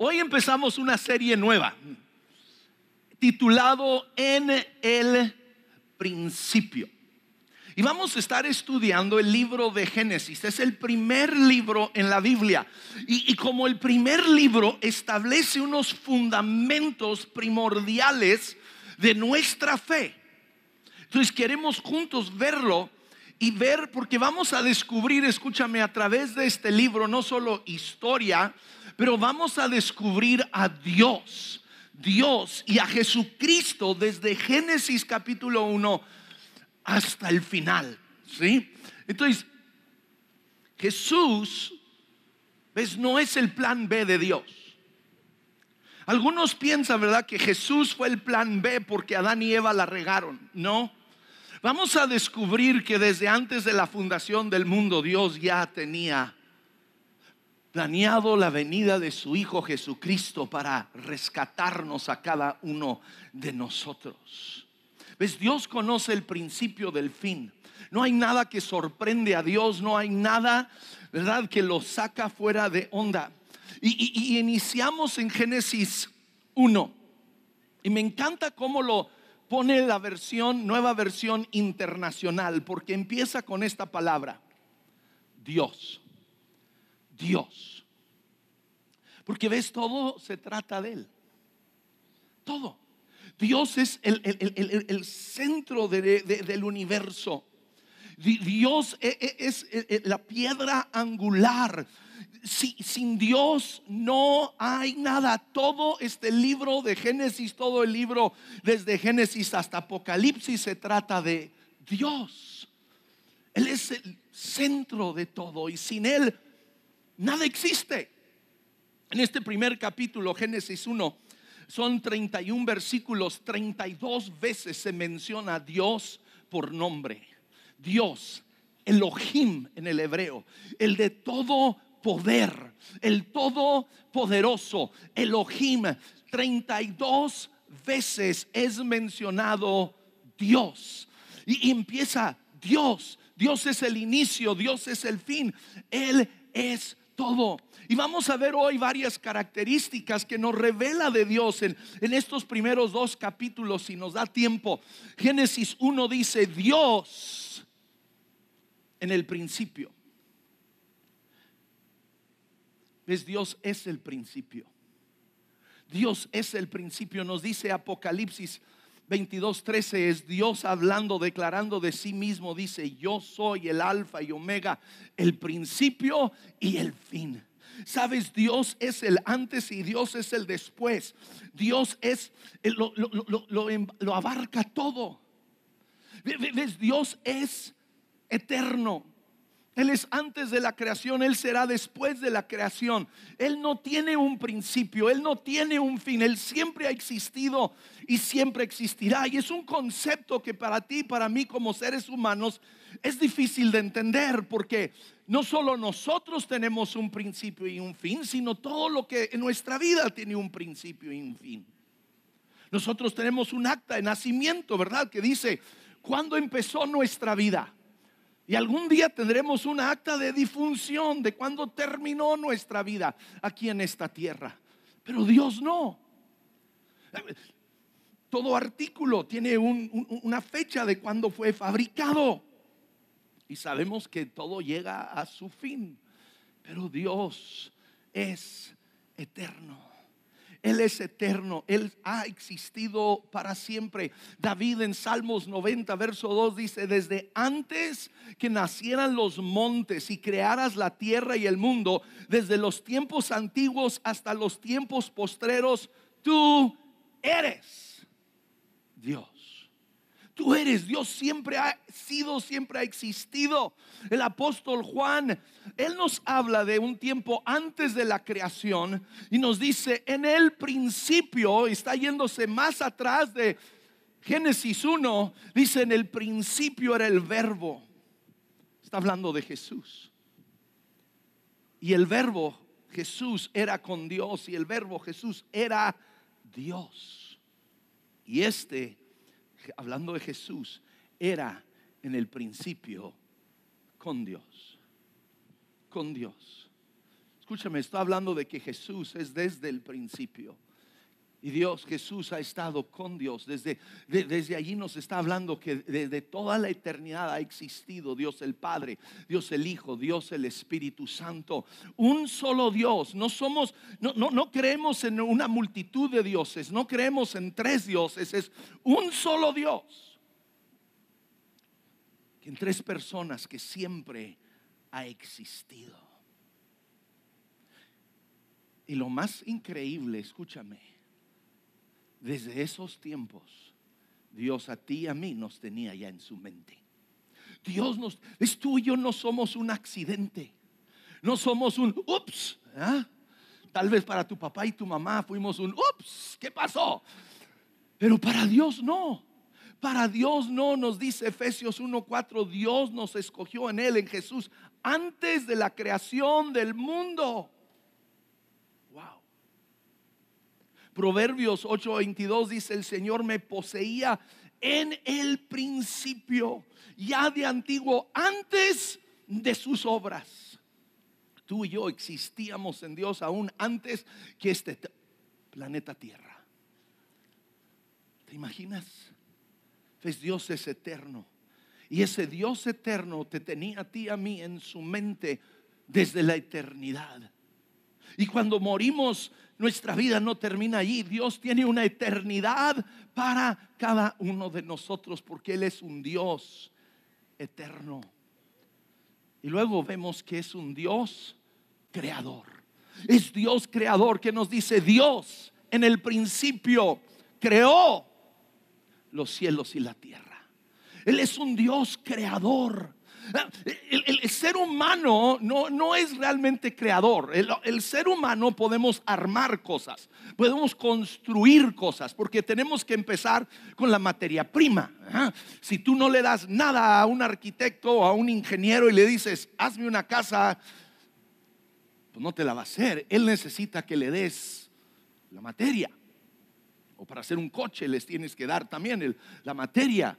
Hoy empezamos una serie nueva titulado En el principio. Y vamos a estar estudiando el libro de Génesis. Es el primer libro en la Biblia. Y, y, como el primer libro establece unos fundamentos primordiales de nuestra fe. Entonces queremos juntos verlo y ver, porque vamos a descubrir, escúchame, a través de este libro, no solo historia, pero vamos a descubrir a Dios, Dios y a Jesucristo desde Génesis capítulo 1 hasta el final. ¿Sí? Entonces, Jesús, ¿ves? No es el plan B de Dios. Algunos piensan, ¿verdad?, que Jesús fue el plan B porque Adán y Eva la regaron. No. Vamos a descubrir que desde antes de la fundación del mundo Dios ya tenía planeado la venida de su Hijo Jesucristo para rescatarnos a cada uno de nosotros. ¿Ves? Dios conoce el principio del fin. No hay nada que sorprende a Dios, no hay nada, ¿verdad?, que lo saca fuera de onda. Y, y iniciamos en Génesis 1. Y me encanta cómo lo pone la versión, nueva versión internacional, porque empieza con esta palabra, Dios. Dios. Porque ves, todo se trata de Él. Todo. Dios es el, centro del universo. Dios e, e, es, la piedra angular. Sin Dios no hay nada. Todo este libro de Génesis, todo el libro desde Génesis hasta Apocalipsis se trata de Dios. Él es el centro de todo y sin Él Nada existe. En este primer capítulo, Génesis 1, son 31 versículos, 32 veces se menciona Dios por nombre. Dios, Elohim en el hebreo, el de todo poder, el todopoderoso, Elohim. 32 veces es mencionado Dios. Y, empieza Dios. Dios es el inicio, Dios es el fin. Él es todo. Y vamos a ver hoy varias características que nos revela de Dios en, en, estos primeros dos capítulos, si nos da tiempo. Génesis 1 dice, Dios en el principio. ¿Ves? Dios es el principio. Dios es el principio, nos dice Apocalipsis 22:13 es Dios hablando, declarando de sí mismo, dice, yo soy el alfa y omega, el principio y el fin. Sabes, Dios es el antes y Dios es el después. Dios es, lo, lo abarca todo. ¿Ves? Dios es eterno. Él es antes de la creación, Él será después de la creación. Él no tiene un principio, Él no tiene un fin, Él siempre ha existido y siempre existirá. Y es un concepto que para ti, para mí como seres humanos, es difícil de entender porque no solo nosotros tenemos un principio y un fin, sino todo lo que en nuestra vida tiene un principio y un fin. Nosotros tenemos un acta de nacimiento, ¿verdad? Que dice, ¿cuándo empezó nuestra vida? Y algún día tendremos una acta de difunción de cuando terminó nuestra vida aquí en esta tierra. Pero Dios no. Todo artículo tiene una fecha de cuando fue fabricado. Y sabemos que todo llega a su fin. Pero Dios es eterno. Él es eterno, Él ha existido para siempre. David en Salmos 90, verso 2 dice, desde antes que nacieran los montes y crearas la tierra y el mundo, desde los tiempos antiguos hasta los tiempos postreros, tú eres Dios. Tú eres Dios, siempre ha sido, siempre ha existido. El apóstol Juan, él nos habla de un tiempo antes de la creación y nos dice, en el principio, está yéndose más atrás de Génesis 1, dice, en el principio era el verbo. Está hablando de Jesús. Y el verbo Jesús era con Dios y el verbo Jesús era Dios. Y este hablando de Jesús, era en el principio con Dios. Con Dios. Escúchame, estoy hablando de que Jesús es desde el principio. Y Dios, Jesús ha estado con Dios. Desde, desde allí nos está hablando que desde toda la eternidad ha existido Dios el Padre, Dios el Hijo, Dios el Espíritu Santo. Un solo Dios. No somos, no, no, no creemos en una multitud de dioses, no creemos en tres dioses, es un solo Dios. En tres personas que siempre ha existido. Y lo más increíble, escúchame desde esos tiempos, Dios a ti y a mí nos tenía ya en su mente. Dios nos, es tú y yo no somos un accidente, no somos un ups. ¿ah? Tal vez para tu papá y tu mamá fuimos un ups, ¿qué pasó? Pero para Dios no. Para Dios no, nos dice Efesios 1:4, Dios nos escogió en Él, en Jesús, antes de la creación del mundo. Proverbios 8:22 dice, el Señor me poseía en el principio, ya de antiguo, antes de sus obras. Tú y yo existíamos en Dios aún antes que este planeta Tierra. ¿Te imaginas? Pues Dios es eterno. Y ese Dios eterno te tenía a ti a mí en su mente desde la eternidad. Y cuando morimos, nuestra vida no termina allí. Dios tiene una eternidad para cada uno de nosotros porque Él es un Dios eterno. Y luego vemos que es un Dios creador. Es Dios creador que nos dice, Dios en el principio creó los cielos y la tierra. Él es un Dios creador. El, ser humano no, no, es realmente creador. El, ser humano podemos armar cosas, podemos construir cosas, porque tenemos que empezar con la materia prima. Si tú no le das nada a un arquitecto o a un ingeniero y le dices, hazme una casa, pues no te la va a hacer. Él necesita que le des la materia. O para hacer un coche les tienes que dar también la materia.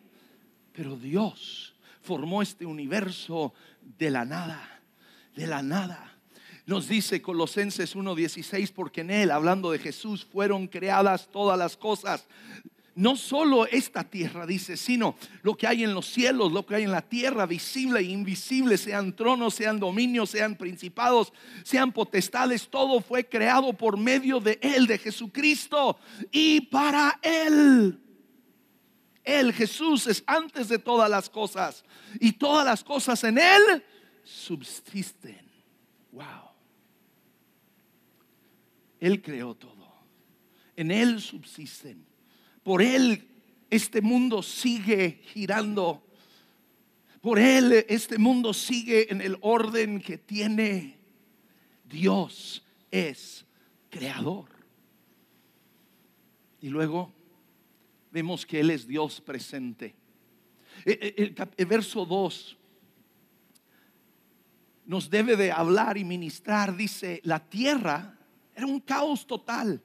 Pero Dios formó este universo de la nada, de la nada. Nos dice Colosenses 1:16, porque en Él, hablando de Jesús, fueron creadas todas las cosas. No solo esta tierra, dice, sino lo que hay en los cielos, lo que hay en la tierra, visible e invisible, sean tronos, sean dominios, sean principados, sean potestades, todo fue creado por medio de Él, de Jesucristo, y para Él. Él, Jesús, es antes de todas las cosas. Y todas las cosas en Él subsisten. Wow. Él creó todo. En Él subsisten. Por Él este mundo sigue girando. Por Él este mundo sigue en el orden que tiene. Dios es creador. Y luego vemos que Él es Dios presente. E, e, el, verso 2 nos debe de hablar y ministrar, dice, la tierra era un caos total.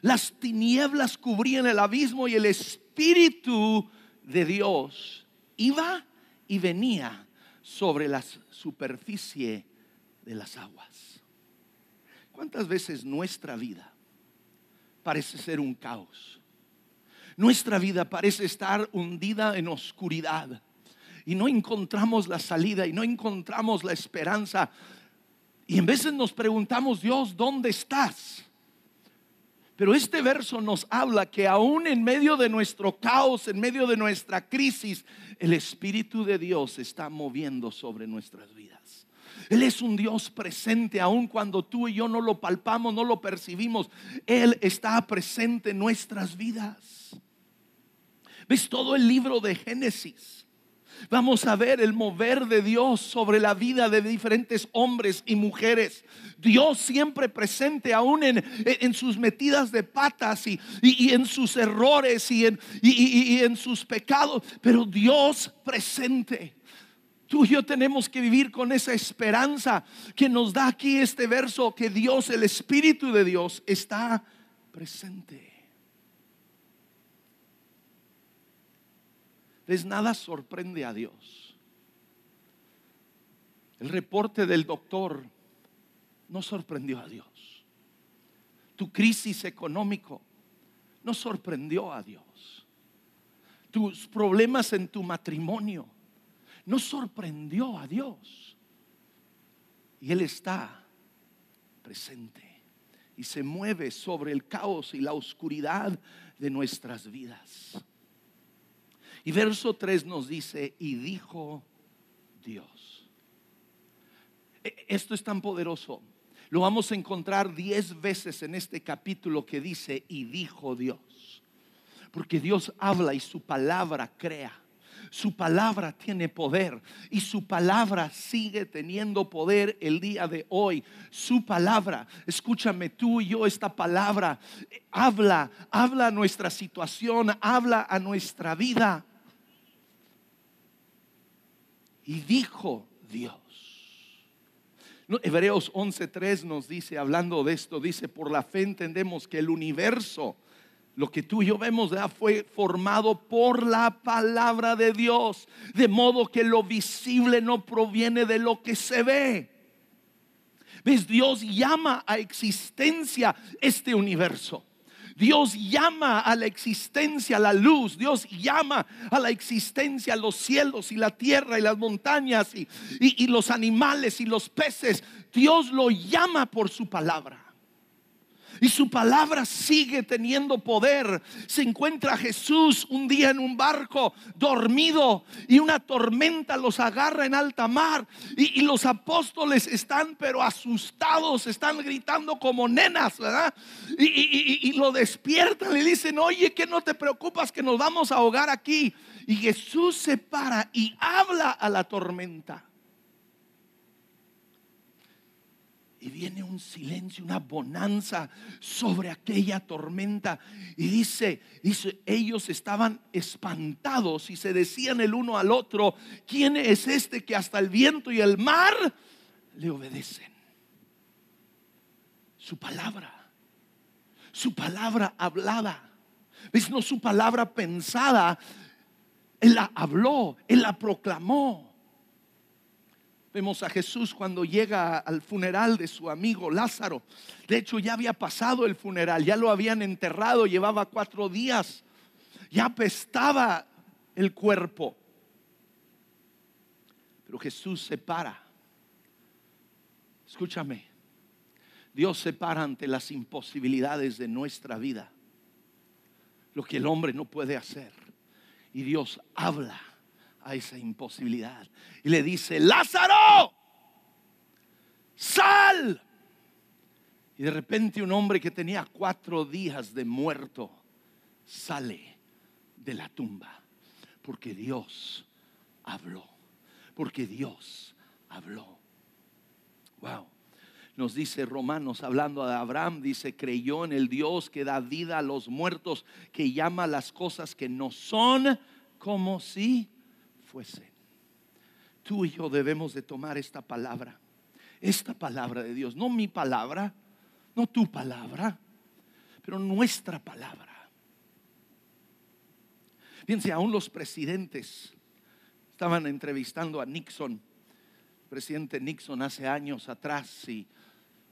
Las tinieblas cubrían el abismo y el Espíritu de Dios iba y venía sobre la superficie de las aguas. ¿Cuántas veces nuestra vida parece ser un caos? Nuestra vida parece estar hundida en oscuridad y no encontramos la salida y no encontramos la esperanza. Y en veces nos preguntamos, Dios, ¿dónde estás? Pero este verso nos habla que aún en medio de nuestro caos, en medio de nuestra crisis, el Espíritu de Dios está moviendo sobre nuestras vidas. Él es un Dios presente, aun cuando tú y yo no lo palpamos, no lo percibimos. Él está presente en nuestras vidas. ¿Ves todo el libro de Génesis? Vamos a ver el mover de Dios sobre la vida de diferentes hombres y mujeres. Dios siempre presente aún en, sus metidas de patas y, en sus errores y en, y en sus pecados, pero Dios presente. Tú y yo tenemos que vivir con esa esperanza que nos da aquí este verso, que Dios, el Espíritu de Dios, está presente. ¿Ves? Nada sorprende a Dios. El reporte del doctor no sorprendió a Dios. Tu crisis económico no sorprendió a Dios. Tus problemas en tu matrimonio no sorprendió a Dios. Y Él está presente y se mueve sobre el caos y la oscuridad de nuestras vidas. Y verso 3 nos dice, y dijo Dios. E, esto es tan poderoso. Lo vamos a encontrar diez veces en este capítulo que dice, y dijo Dios. Porque Dios habla y su palabra crea. Su palabra tiene poder y su palabra sigue teniendo poder el día de hoy. Su palabra, escúchame tú y yo, esta palabra habla, habla a nuestra situación, habla a nuestra vida. Y dijo Dios. Hebreos 11:3 nos dice, hablando de esto, dice, por la fe entendemos que el universo, lo que tú y yo vemos, fue formado por la palabra de Dios, de modo que lo visible no proviene de lo que se ve. ¿Ves? Dios llama a existencia este universo. Dios llama a la existencia la luz, Dios llama a la existencia los cielos y la tierra y las montañas y, y los animales y los peces. Dios lo llama por su palabra. Y su palabra sigue teniendo poder. Se encuentra Jesús un día en un barco dormido y una tormenta los agarra en alta mar. Y, los apóstoles están pero asustados, están gritando como nenas, ¿verdad? Y, y lo despiertan, le dicen, oye, que no te preocupas que nos vamos a ahogar aquí. Y Jesús se para y habla a la tormenta. Y viene un silencio, una bonanza sobre aquella tormenta. Y dice, dice, ellos estaban espantados y se decían el uno al otro, ¿quién es este que hasta el viento y el mar le obedecen? Su palabra, su palabra hablada. Es no su palabra pensada. Él la habló, él la proclamó. Vemos a Jesús cuando llega al funeral de su amigo Lázaro. De hecho, ya había pasado el funeral, ya lo habían enterrado, llevaba cuatro días, ya apestaba el cuerpo. Pero Jesús se para. Escúchame, Dios se para ante las imposibilidades de nuestra vida, lo que el hombre no puede hacer. Y Dios habla a esa imposibilidad. Y le dice, Lázaro, sal. Y de repente un hombre que tenía cuatro días de muerto sale de la tumba. Porque Dios habló. Porque Dios habló. Wow. Nos dice Romanos, hablando de Abraham, dice, creyó en el Dios que da vida a los muertos, que llama las cosas que no son como si fuese. Tú y yo debemos de tomar esta palabra, esta palabra de Dios, no mi palabra, no tu palabra, pero nuestra palabra. Fíjense, aún los presidentes estaban entrevistando a Nixon, presidente Nixon hace años atrás y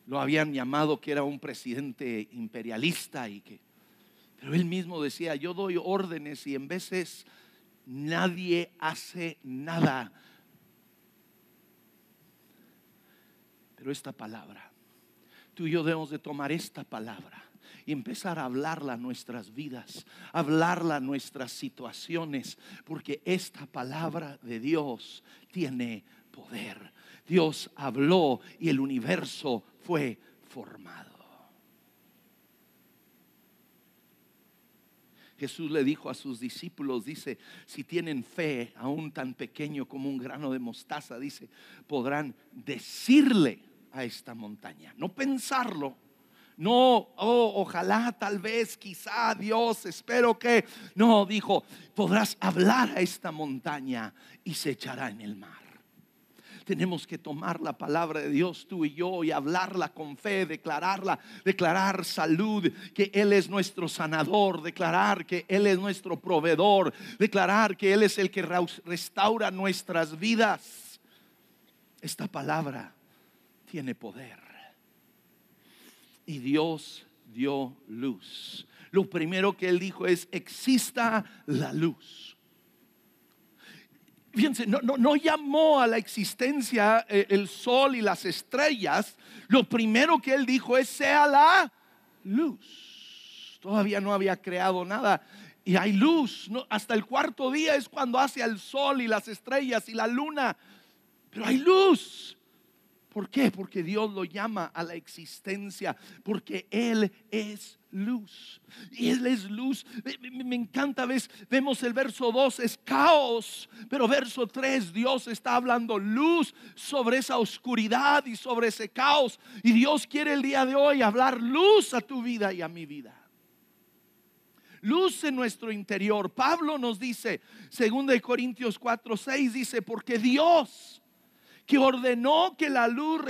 lo habían llamado que era un presidente imperialista y que pero él mismo decía, yo doy órdenes y en veces nadie hace nada. Pero esta palabra, tú y yo debemos de tomar esta palabra y empezar a hablarla a nuestras vidas, hablarla a nuestras situaciones, porque esta palabra de Dios tiene poder. Dios habló y el universo fue formado. Jesús le dijo a sus discípulos, dice, si tienen fe, aún tan pequeño como un grano de mostaza, dice, podrán decirle a esta montaña, no pensarlo, no, oh, ojalá, tal vez, quizá, Dios, espero que. No, dijo, podrás hablar a esta montaña y se echará en el mar tenemos que tomar la palabra de Dios tú y yo y hablarla con fe, declararla, declarar salud, que Él es nuestro sanador, declarar que Él es nuestro proveedor, declarar que Él es el que restaura nuestras vidas. Esta palabra tiene poder. y Dios dio luz. Lo primero que él dijo es, exista la luz. Fíjense, no, no, llamó a la existencia eh, el sol y las estrellas. Lo primero que él dijo es, sea la luz. Todavía no había creado nada y hay luz. Hasta el cuarto día es cuando hace el sol y las estrellas y la luna. Pero hay luz. ¿Por qué? Porque Dios lo llama a la existencia, porque Él es luz. Y Él es luz. Me, encanta, ¿ves? vemos el verso 2, es caos, pero verso 3, Dios está hablando luz sobre esa oscuridad y sobre ese caos. Y Dios quiere el día de hoy hablar luz a tu vida y a mi vida luz en nuestro interior. Pablo nos dice, 2 Corintios 4, 6, dice, porque Dios que ordenó que la luz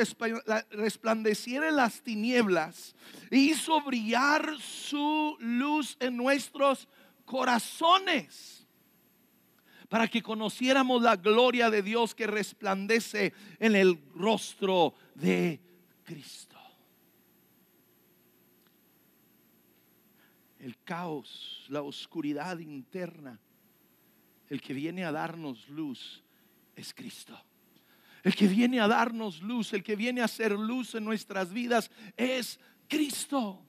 resplandeciera en las tinieblas e hizo brillar su luz en nuestros corazones para que conociéramos la gloria de Dios que resplandece en el rostro de Cristo. el caos, la oscuridad interna, el que viene a darnos luz es Cristo. El que viene a darnos luz, el que viene a hacer luz en nuestras vidas es Cristo.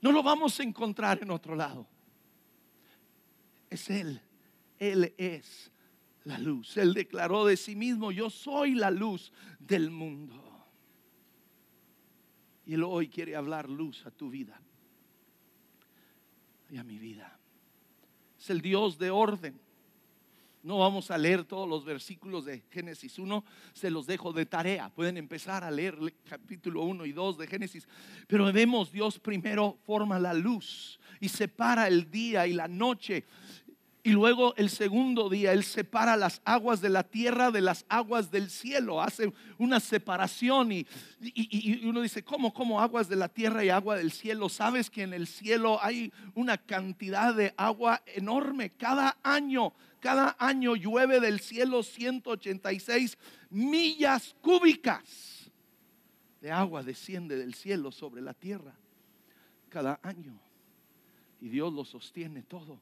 No lo vamos a encontrar en otro lado. Es Él. Él es la luz. Él declaró de sí mismo, yo soy la luz del mundo. Y Él hoy quiere hablar luz a tu vida y a mi vida. Es el Dios de orden. No vamos a leer todos los versículos de Génesis 1, se los dejo de tarea. Pueden empezar a leer capítulo 1 y 2 de Génesis. Pero vemos, Dios primero forma la luz y separa el día y la noche. Y luego el segundo día Él separa las aguas de la tierra de las aguas del cielo. Hace una separación y, uno dice, ¿cómo, ¿cómo aguas de la tierra y agua del cielo? Sabes que en el cielo hay una cantidad de agua enorme. Cada año, cada año llueve del cielo 186 millas cúbicas de agua desciende del cielo sobre la tierra. Cada año. Y Dios lo sostiene todo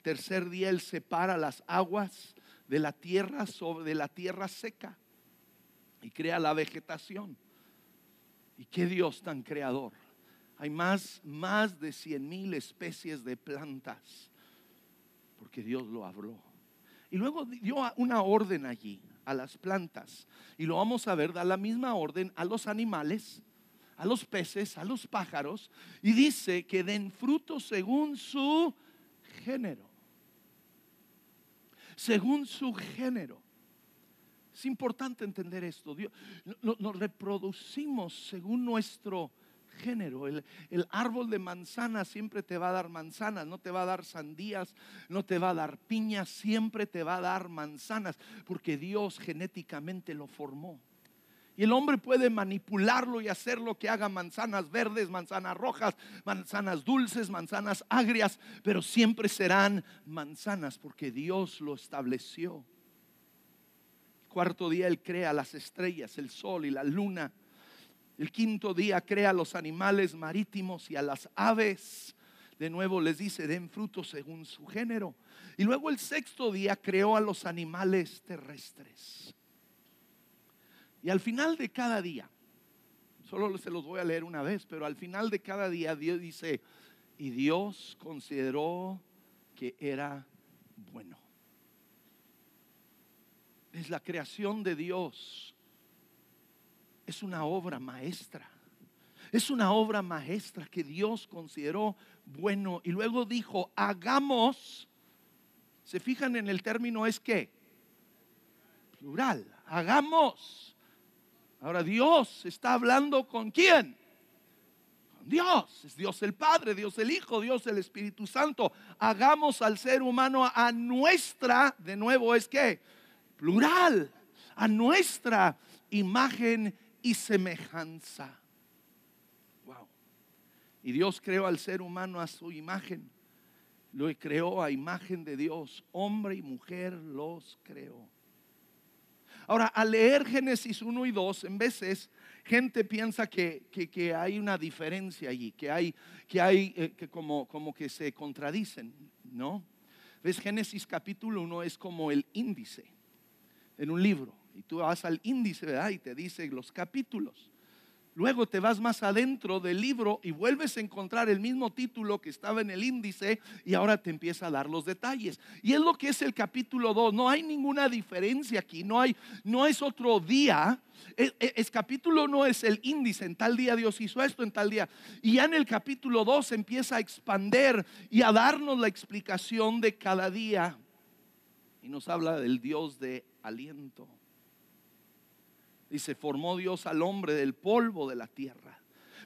tercer día Él separa las aguas de la tierra sobre la tierra seca y crea la vegetación. ¿Y qué Dios tan creador? Hay más, más de cien mil especies de plantas, porque Dios lo habló. Y luego dio una orden allí a las plantas. Y lo vamos a ver, da la misma orden a los animales, a los peces, a los pájaros. Y dice que den fruto según su género según su género. Es importante entender esto. Dios, nos reproducimos según nuestro género. El, el, árbol de manzana siempre te va a dar manzanas, no te va a dar sandías, no te va a dar piñas, siempre te va a dar manzanas, porque Dios genéticamente lo formó. Y el hombre puede manipularlo y hacer lo que haga manzanas verdes, manzanas rojas, manzanas dulces, manzanas agrias, pero siempre serán manzanas porque Dios lo estableció. Cuarto día Él crea las estrellas, el sol y la luna. El quinto día crea los animales marítimos y a las aves. De nuevo les dice, den fruto según su género. Y luego el sexto día creó a los animales terrestres. Y al final de cada día, solo se los voy a leer una vez, pero al final de cada día Dios dice, y Dios consideró que era bueno. Es la creación de Dios. Es una obra maestra. Es una obra maestra que Dios consideró bueno. Y luego dijo, hagamos, se fijan en el término es que, plural, hagamos Ahora Dios está hablando con quién? Con Dios. Es Dios el Padre, Dios el Hijo, Dios el Espíritu Santo. Hagamos al ser humano a nuestra, de nuevo es que, plural, a nuestra imagen y semejanza. Wow. Y Dios creó al ser humano a su imagen. Lo creó a imagen de Dios. Hombre y mujer los creó. Ahora, al leer Génesis 1 y 2, en veces gente piensa que, que, hay una diferencia allí, que hay, que, hay eh, que como, como que se contradicen, ¿no? ¿Ves? Génesis capítulo 1 es como el índice en un libro. Y tú vas al índice, ¿verdad? Y te dice los capítulos. Luego te vas más adentro del libro y vuelves a encontrar el mismo título que estaba en el índice y ahora te empieza a dar los detalles. Y es lo que es el capítulo 2. No hay ninguna diferencia aquí, no, hay, no es otro día. Es, es, capítulo no es el índice, en tal día Dios hizo esto, en tal día. Y ya en el capítulo 2 empieza a expander y a darnos la explicación de cada día. Y nos habla del Dios de aliento. Dice, formó Dios al hombre del polvo de la tierra.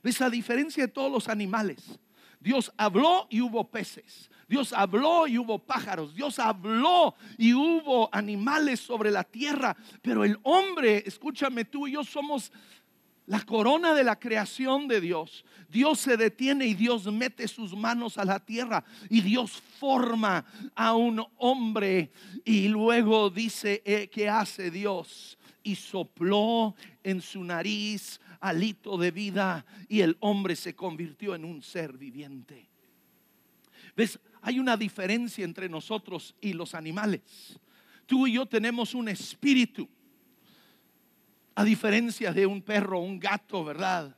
¿Ves? A diferencia de todos los animales, Dios habló y hubo peces. Dios habló y hubo pájaros. Dios habló y hubo animales sobre la tierra. Pero el hombre, escúchame tú y yo somos la corona de la creación de Dios. Dios se detiene y Dios mete sus manos a la tierra y Dios forma a un hombre y luego dice, eh, ¿qué hace Dios? Y sopló en su nariz alito de vida y el hombre se convirtió en un ser viviente. ¿Ves? Hay una diferencia entre nosotros y los animales. Tú y yo tenemos un espíritu. A diferencia de un perro o un gato, ¿verdad?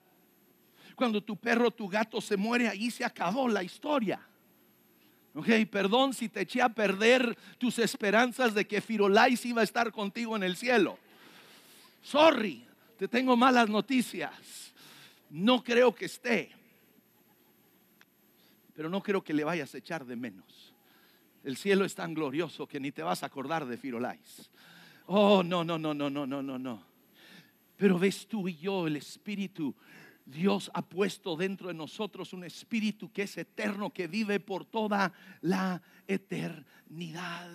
Cuando tu perro o tu gato se muere, ahí se acabó la historia. Ok, perdón si te eché a perder tus esperanzas de que Firolais iba a estar contigo en el cielo. Sorry, te tengo malas noticias. No creo que esté. Pero no creo que le vayas a echar de menos. El cielo es tan glorioso que ni te vas a acordar de Firolais. Oh, no, no, no, no, no, no, no, no. Pero ves tú y yo, el Espíritu, Dios ha puesto dentro de nosotros un Espíritu que es eterno, que vive por toda la eternidad.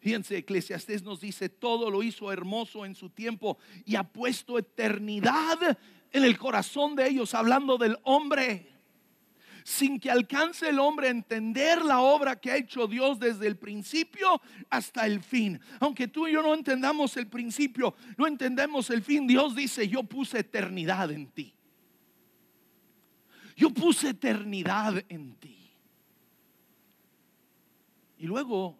Fíjense, Eclesiastés nos dice, todo lo hizo hermoso en su tiempo y ha puesto eternidad en el corazón de ellos, hablando del hombre. Sin que alcance el hombre a entender la obra que ha hecho Dios desde el principio hasta el fin. Aunque tú y yo no entendamos el principio, no entendemos el fin, Dios dice, yo puse eternidad en ti. Yo puse eternidad en ti. Y luego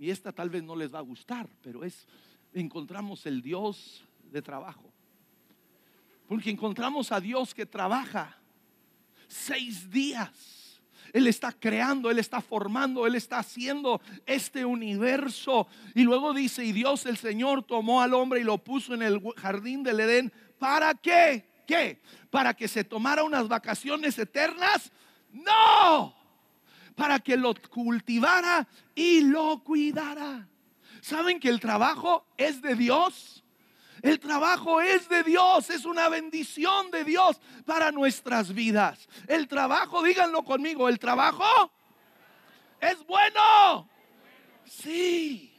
y esta tal vez no les va a gustar, pero es, encontramos el Dios de trabajo. Porque encontramos a Dios que trabaja seis días. Él está creando, Él está formando, Él está haciendo este universo. Y luego dice, y Dios el Señor tomó al hombre y lo puso en el jardín del Edén. ¿Para qué? ¿Qué? ¿Para que se tomara unas vacaciones eternas? No para que lo cultivara y lo cuidara. ¿Saben que el trabajo es de Dios? El trabajo es de Dios, es una bendición de Dios para nuestras vidas. El trabajo, díganlo conmigo, el trabajo es bueno. Sí.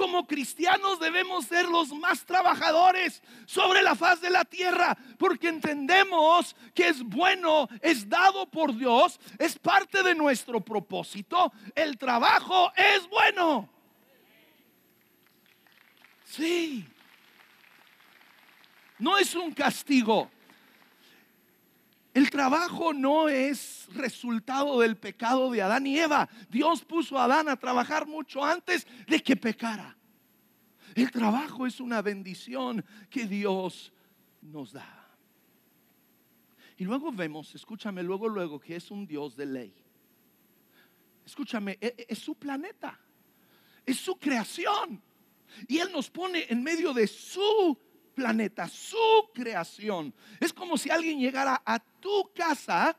Como cristianos debemos ser los más trabajadores sobre la faz de la tierra, porque entendemos que es bueno, es dado por Dios, es parte de nuestro propósito. El trabajo es bueno. Sí. No es un castigo. El trabajo no es resultado del pecado de Adán y Eva. Dios puso a Adán a trabajar mucho antes de que pecara. El trabajo es una bendición que Dios nos da. Y luego vemos, escúchame, luego, luego, que es un Dios de ley. Escúchame, e, e, es su planeta, es su creación. Y Él nos pone en medio de su planeta, su creación. Es como si alguien llegara a tu casa,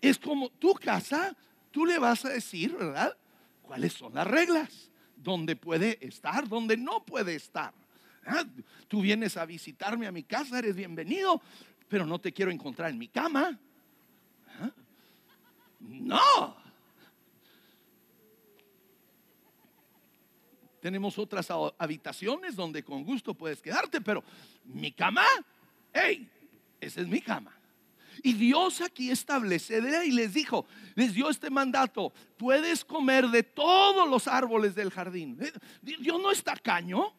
es como tu casa, tú le vas a decir, ¿verdad? ¿Cuáles son las reglas? ¿Dónde puede estar? ¿Dónde no puede estar? ¿Ah? Tú vienes a visitarme a mi casa, eres bienvenido, pero no te quiero encontrar en mi cama. ¿Ah? No. Tenemos otras habitaciones donde con gusto puedes quedarte, pero mi cama, hey, esa es mi cama. Y Dios aquí establece y les dijo, les dio este mandato, puedes comer de todos los árboles del jardín. Eh, Dios no está caño.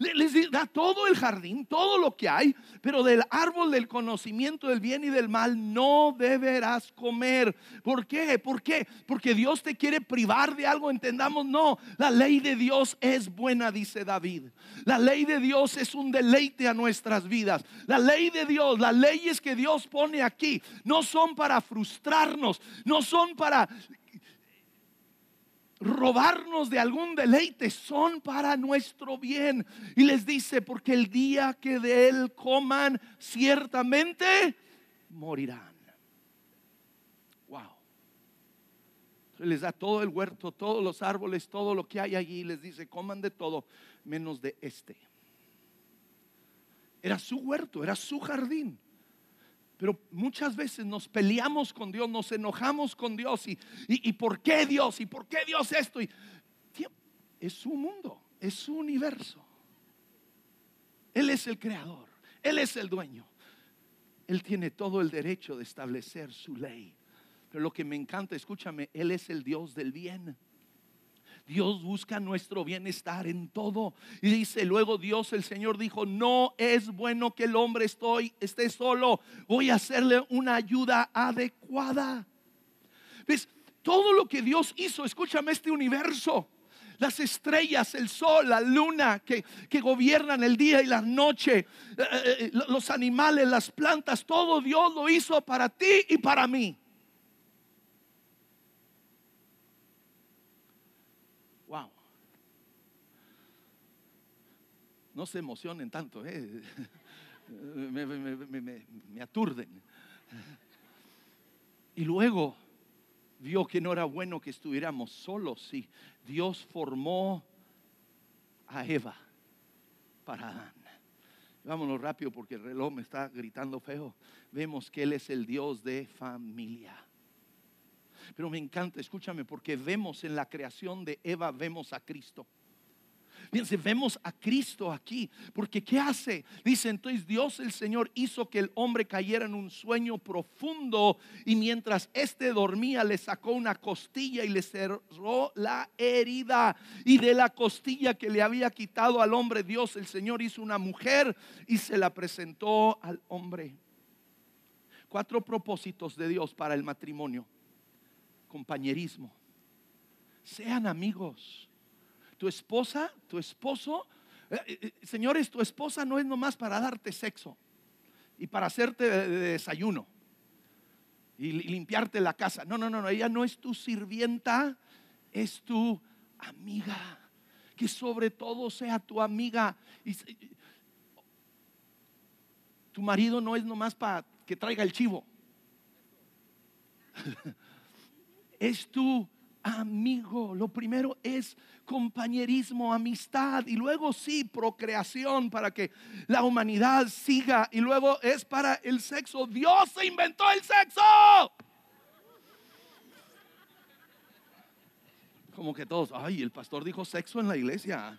Les da todo el jardín, todo lo que hay, pero del árbol del conocimiento del bien y del mal no deberás comer. ¿Por qué? ¿Por qué? Porque Dios te quiere privar de algo, entendamos, no. La ley de Dios es buena, dice David. La ley de Dios es un deleite a nuestras vidas. La ley de Dios, las leyes que Dios pone aquí, no son para frustrarnos, no son para robarnos de algún deleite, son para nuestro bien. Y les dice, porque el día que de él coman, ciertamente morirán. Wow. Les da todo el huerto, todos los árboles, todo lo que hay allí. Les dice, coman de todo, menos de este. Era su huerto, era su jardín. Pero muchas veces nos peleamos con Dios, nos enojamos con Dios. ¿Y, y, por qué Dios? ¿Y por qué Dios esto? Y, es su mundo, es su universo. Él es el creador, Él es el dueño. Él tiene todo el derecho de establecer su ley. Pero lo que me encanta, escúchame, Él es el Dios del bien. Dios busca nuestro bienestar en todo. Y dice, luego Dios el Señor dijo, no es bueno que el hombre estoy, esté solo, voy a hacerle una ayuda adecuada. ¿Ves? Todo lo que Dios hizo, escúchame este universo, las estrellas, el sol, la luna que, que, gobiernan el día y la noche, eh, eh, eh, los animales, las plantas, todo Dios lo hizo para ti y para mí. No se emocionen tanto, eh. me, aturden. Y luego vio que no era bueno que estuviéramos solos. Y Dios formó a Eva para Adán. Vámonos rápido porque el reloj me está gritando feo. Vemos que Él es el Dios de familia. Pero me encanta, escúchame, porque vemos en la creación de Eva, vemos a Cristo. Fíjense, vemos a Cristo aquí, porque ¿qué hace? Dice, entonces Dios el Señor hizo que el hombre cayera en un sueño profundo y mientras éste dormía le sacó una costilla y le cerró la herida. Y de la costilla que le había quitado al hombre, Dios el Señor hizo una mujer y se la presentó al hombre. Cuatro propósitos de Dios para el matrimonio. Compañerismo. Sean amigos tu esposa, tu esposo, eh, eh, eh, señores, tu esposa no es nomás para darte sexo y para hacerte de, desayuno y limpiarte la casa. No, no, no, no, ella no es tu sirvienta, es tu amiga. Que sobre todo sea tu amiga. Tu marido no es nomás para que traiga el chivo. es tu amigo. Lo primero es compañerismo, amistad y luego sí, procreación para que la humanidad siga y luego es para el sexo. Dios se inventó el sexo. Como que todos, ay, el pastor dijo sexo en la iglesia.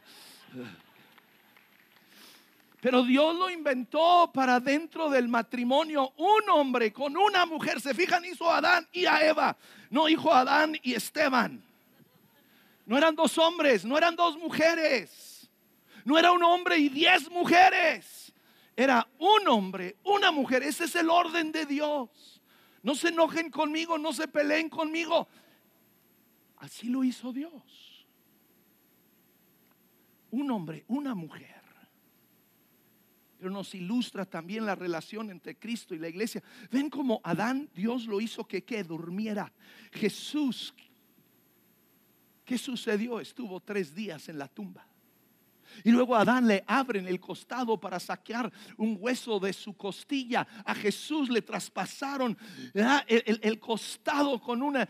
Pero Dios lo inventó para dentro del matrimonio. Un hombre con una mujer. Se fijan, hizo a Adán y a Eva. No hizo a Adán y Esteban. No eran dos hombres, no eran dos mujeres. No era un hombre y diez mujeres. Era un hombre, una mujer. Ese es el orden de Dios. No se enojen conmigo, no se peleen conmigo. Así lo hizo Dios. Un hombre, una mujer pero nos ilustra también la relación entre Cristo y la iglesia. Ven como Adán, Dios lo hizo que, que durmiera. Jesús, ¿qué sucedió? Estuvo tres días en la tumba. Y luego a Adán le abren el costado para saquear un hueso de su costilla. A Jesús le traspasaron el, costado con una,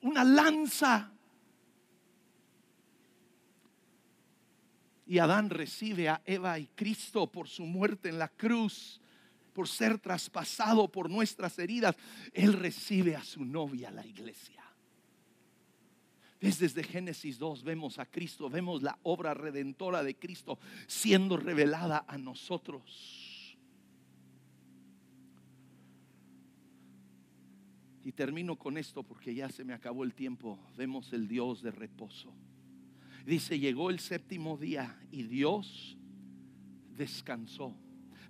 una lanza. Y Adán recibe a Eva y Cristo por su muerte en la cruz, por ser traspasado por nuestras heridas. Él recibe a su novia, la iglesia. Desde Génesis 2 vemos a Cristo, vemos la obra redentora de Cristo siendo revelada a nosotros. Y termino con esto porque ya se me acabó el tiempo. Vemos el Dios de reposo. Dice, llegó el séptimo día y Dios descansó.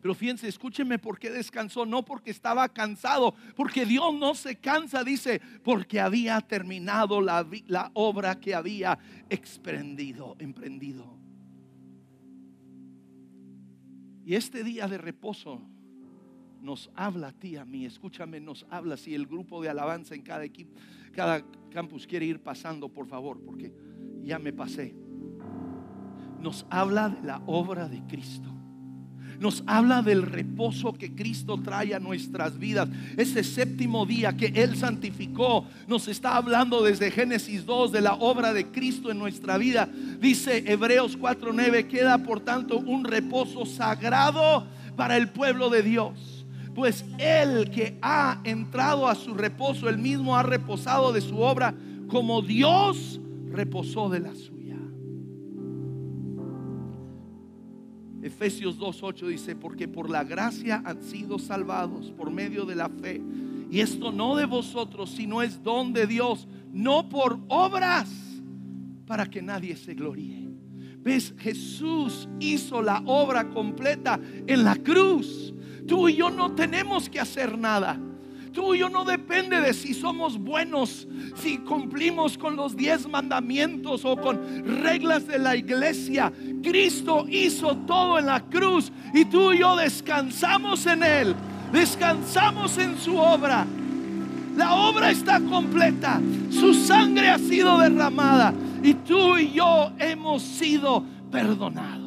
Pero fíjense, escúchenme por qué descansó. No porque estaba cansado, porque Dios no se cansa, dice, porque había terminado la, la obra que había exprendido, emprendido. Y este día de reposo nos habla a ti, a mí, escúchame, nos habla. Si el grupo de alabanza en cada equipo, cada campus quiere ir pasando, por favor, porque ya me pasé. Nos habla de la obra de Cristo. Nos habla del reposo que Cristo trae a nuestras vidas. Ese séptimo día que Él santificó, nos está hablando desde Génesis 2 de la obra de Cristo en nuestra vida. Dice Hebreos 4:9, queda por tanto un reposo sagrado para el pueblo de Dios. Pues el que ha entrado a su reposo, él mismo ha reposado de su obra como Dios reposó de la suya. Efesios 2.8 dice, porque por la gracia han sido salvados por medio de la fe. Y esto no de vosotros, sino es don de Dios, no por obras, para que nadie se gloríe. ¿Ves? Jesús hizo la obra completa en la cruz. Tú y yo no tenemos que hacer nada tuyo no depende de si somos buenos, si cumplimos con los diez mandamientos o con reglas de la iglesia. Cristo hizo todo en la cruz y tú y yo descansamos en Él, descansamos en su obra. La obra está completa, su sangre ha sido derramada y tú y yo hemos sido perdonados.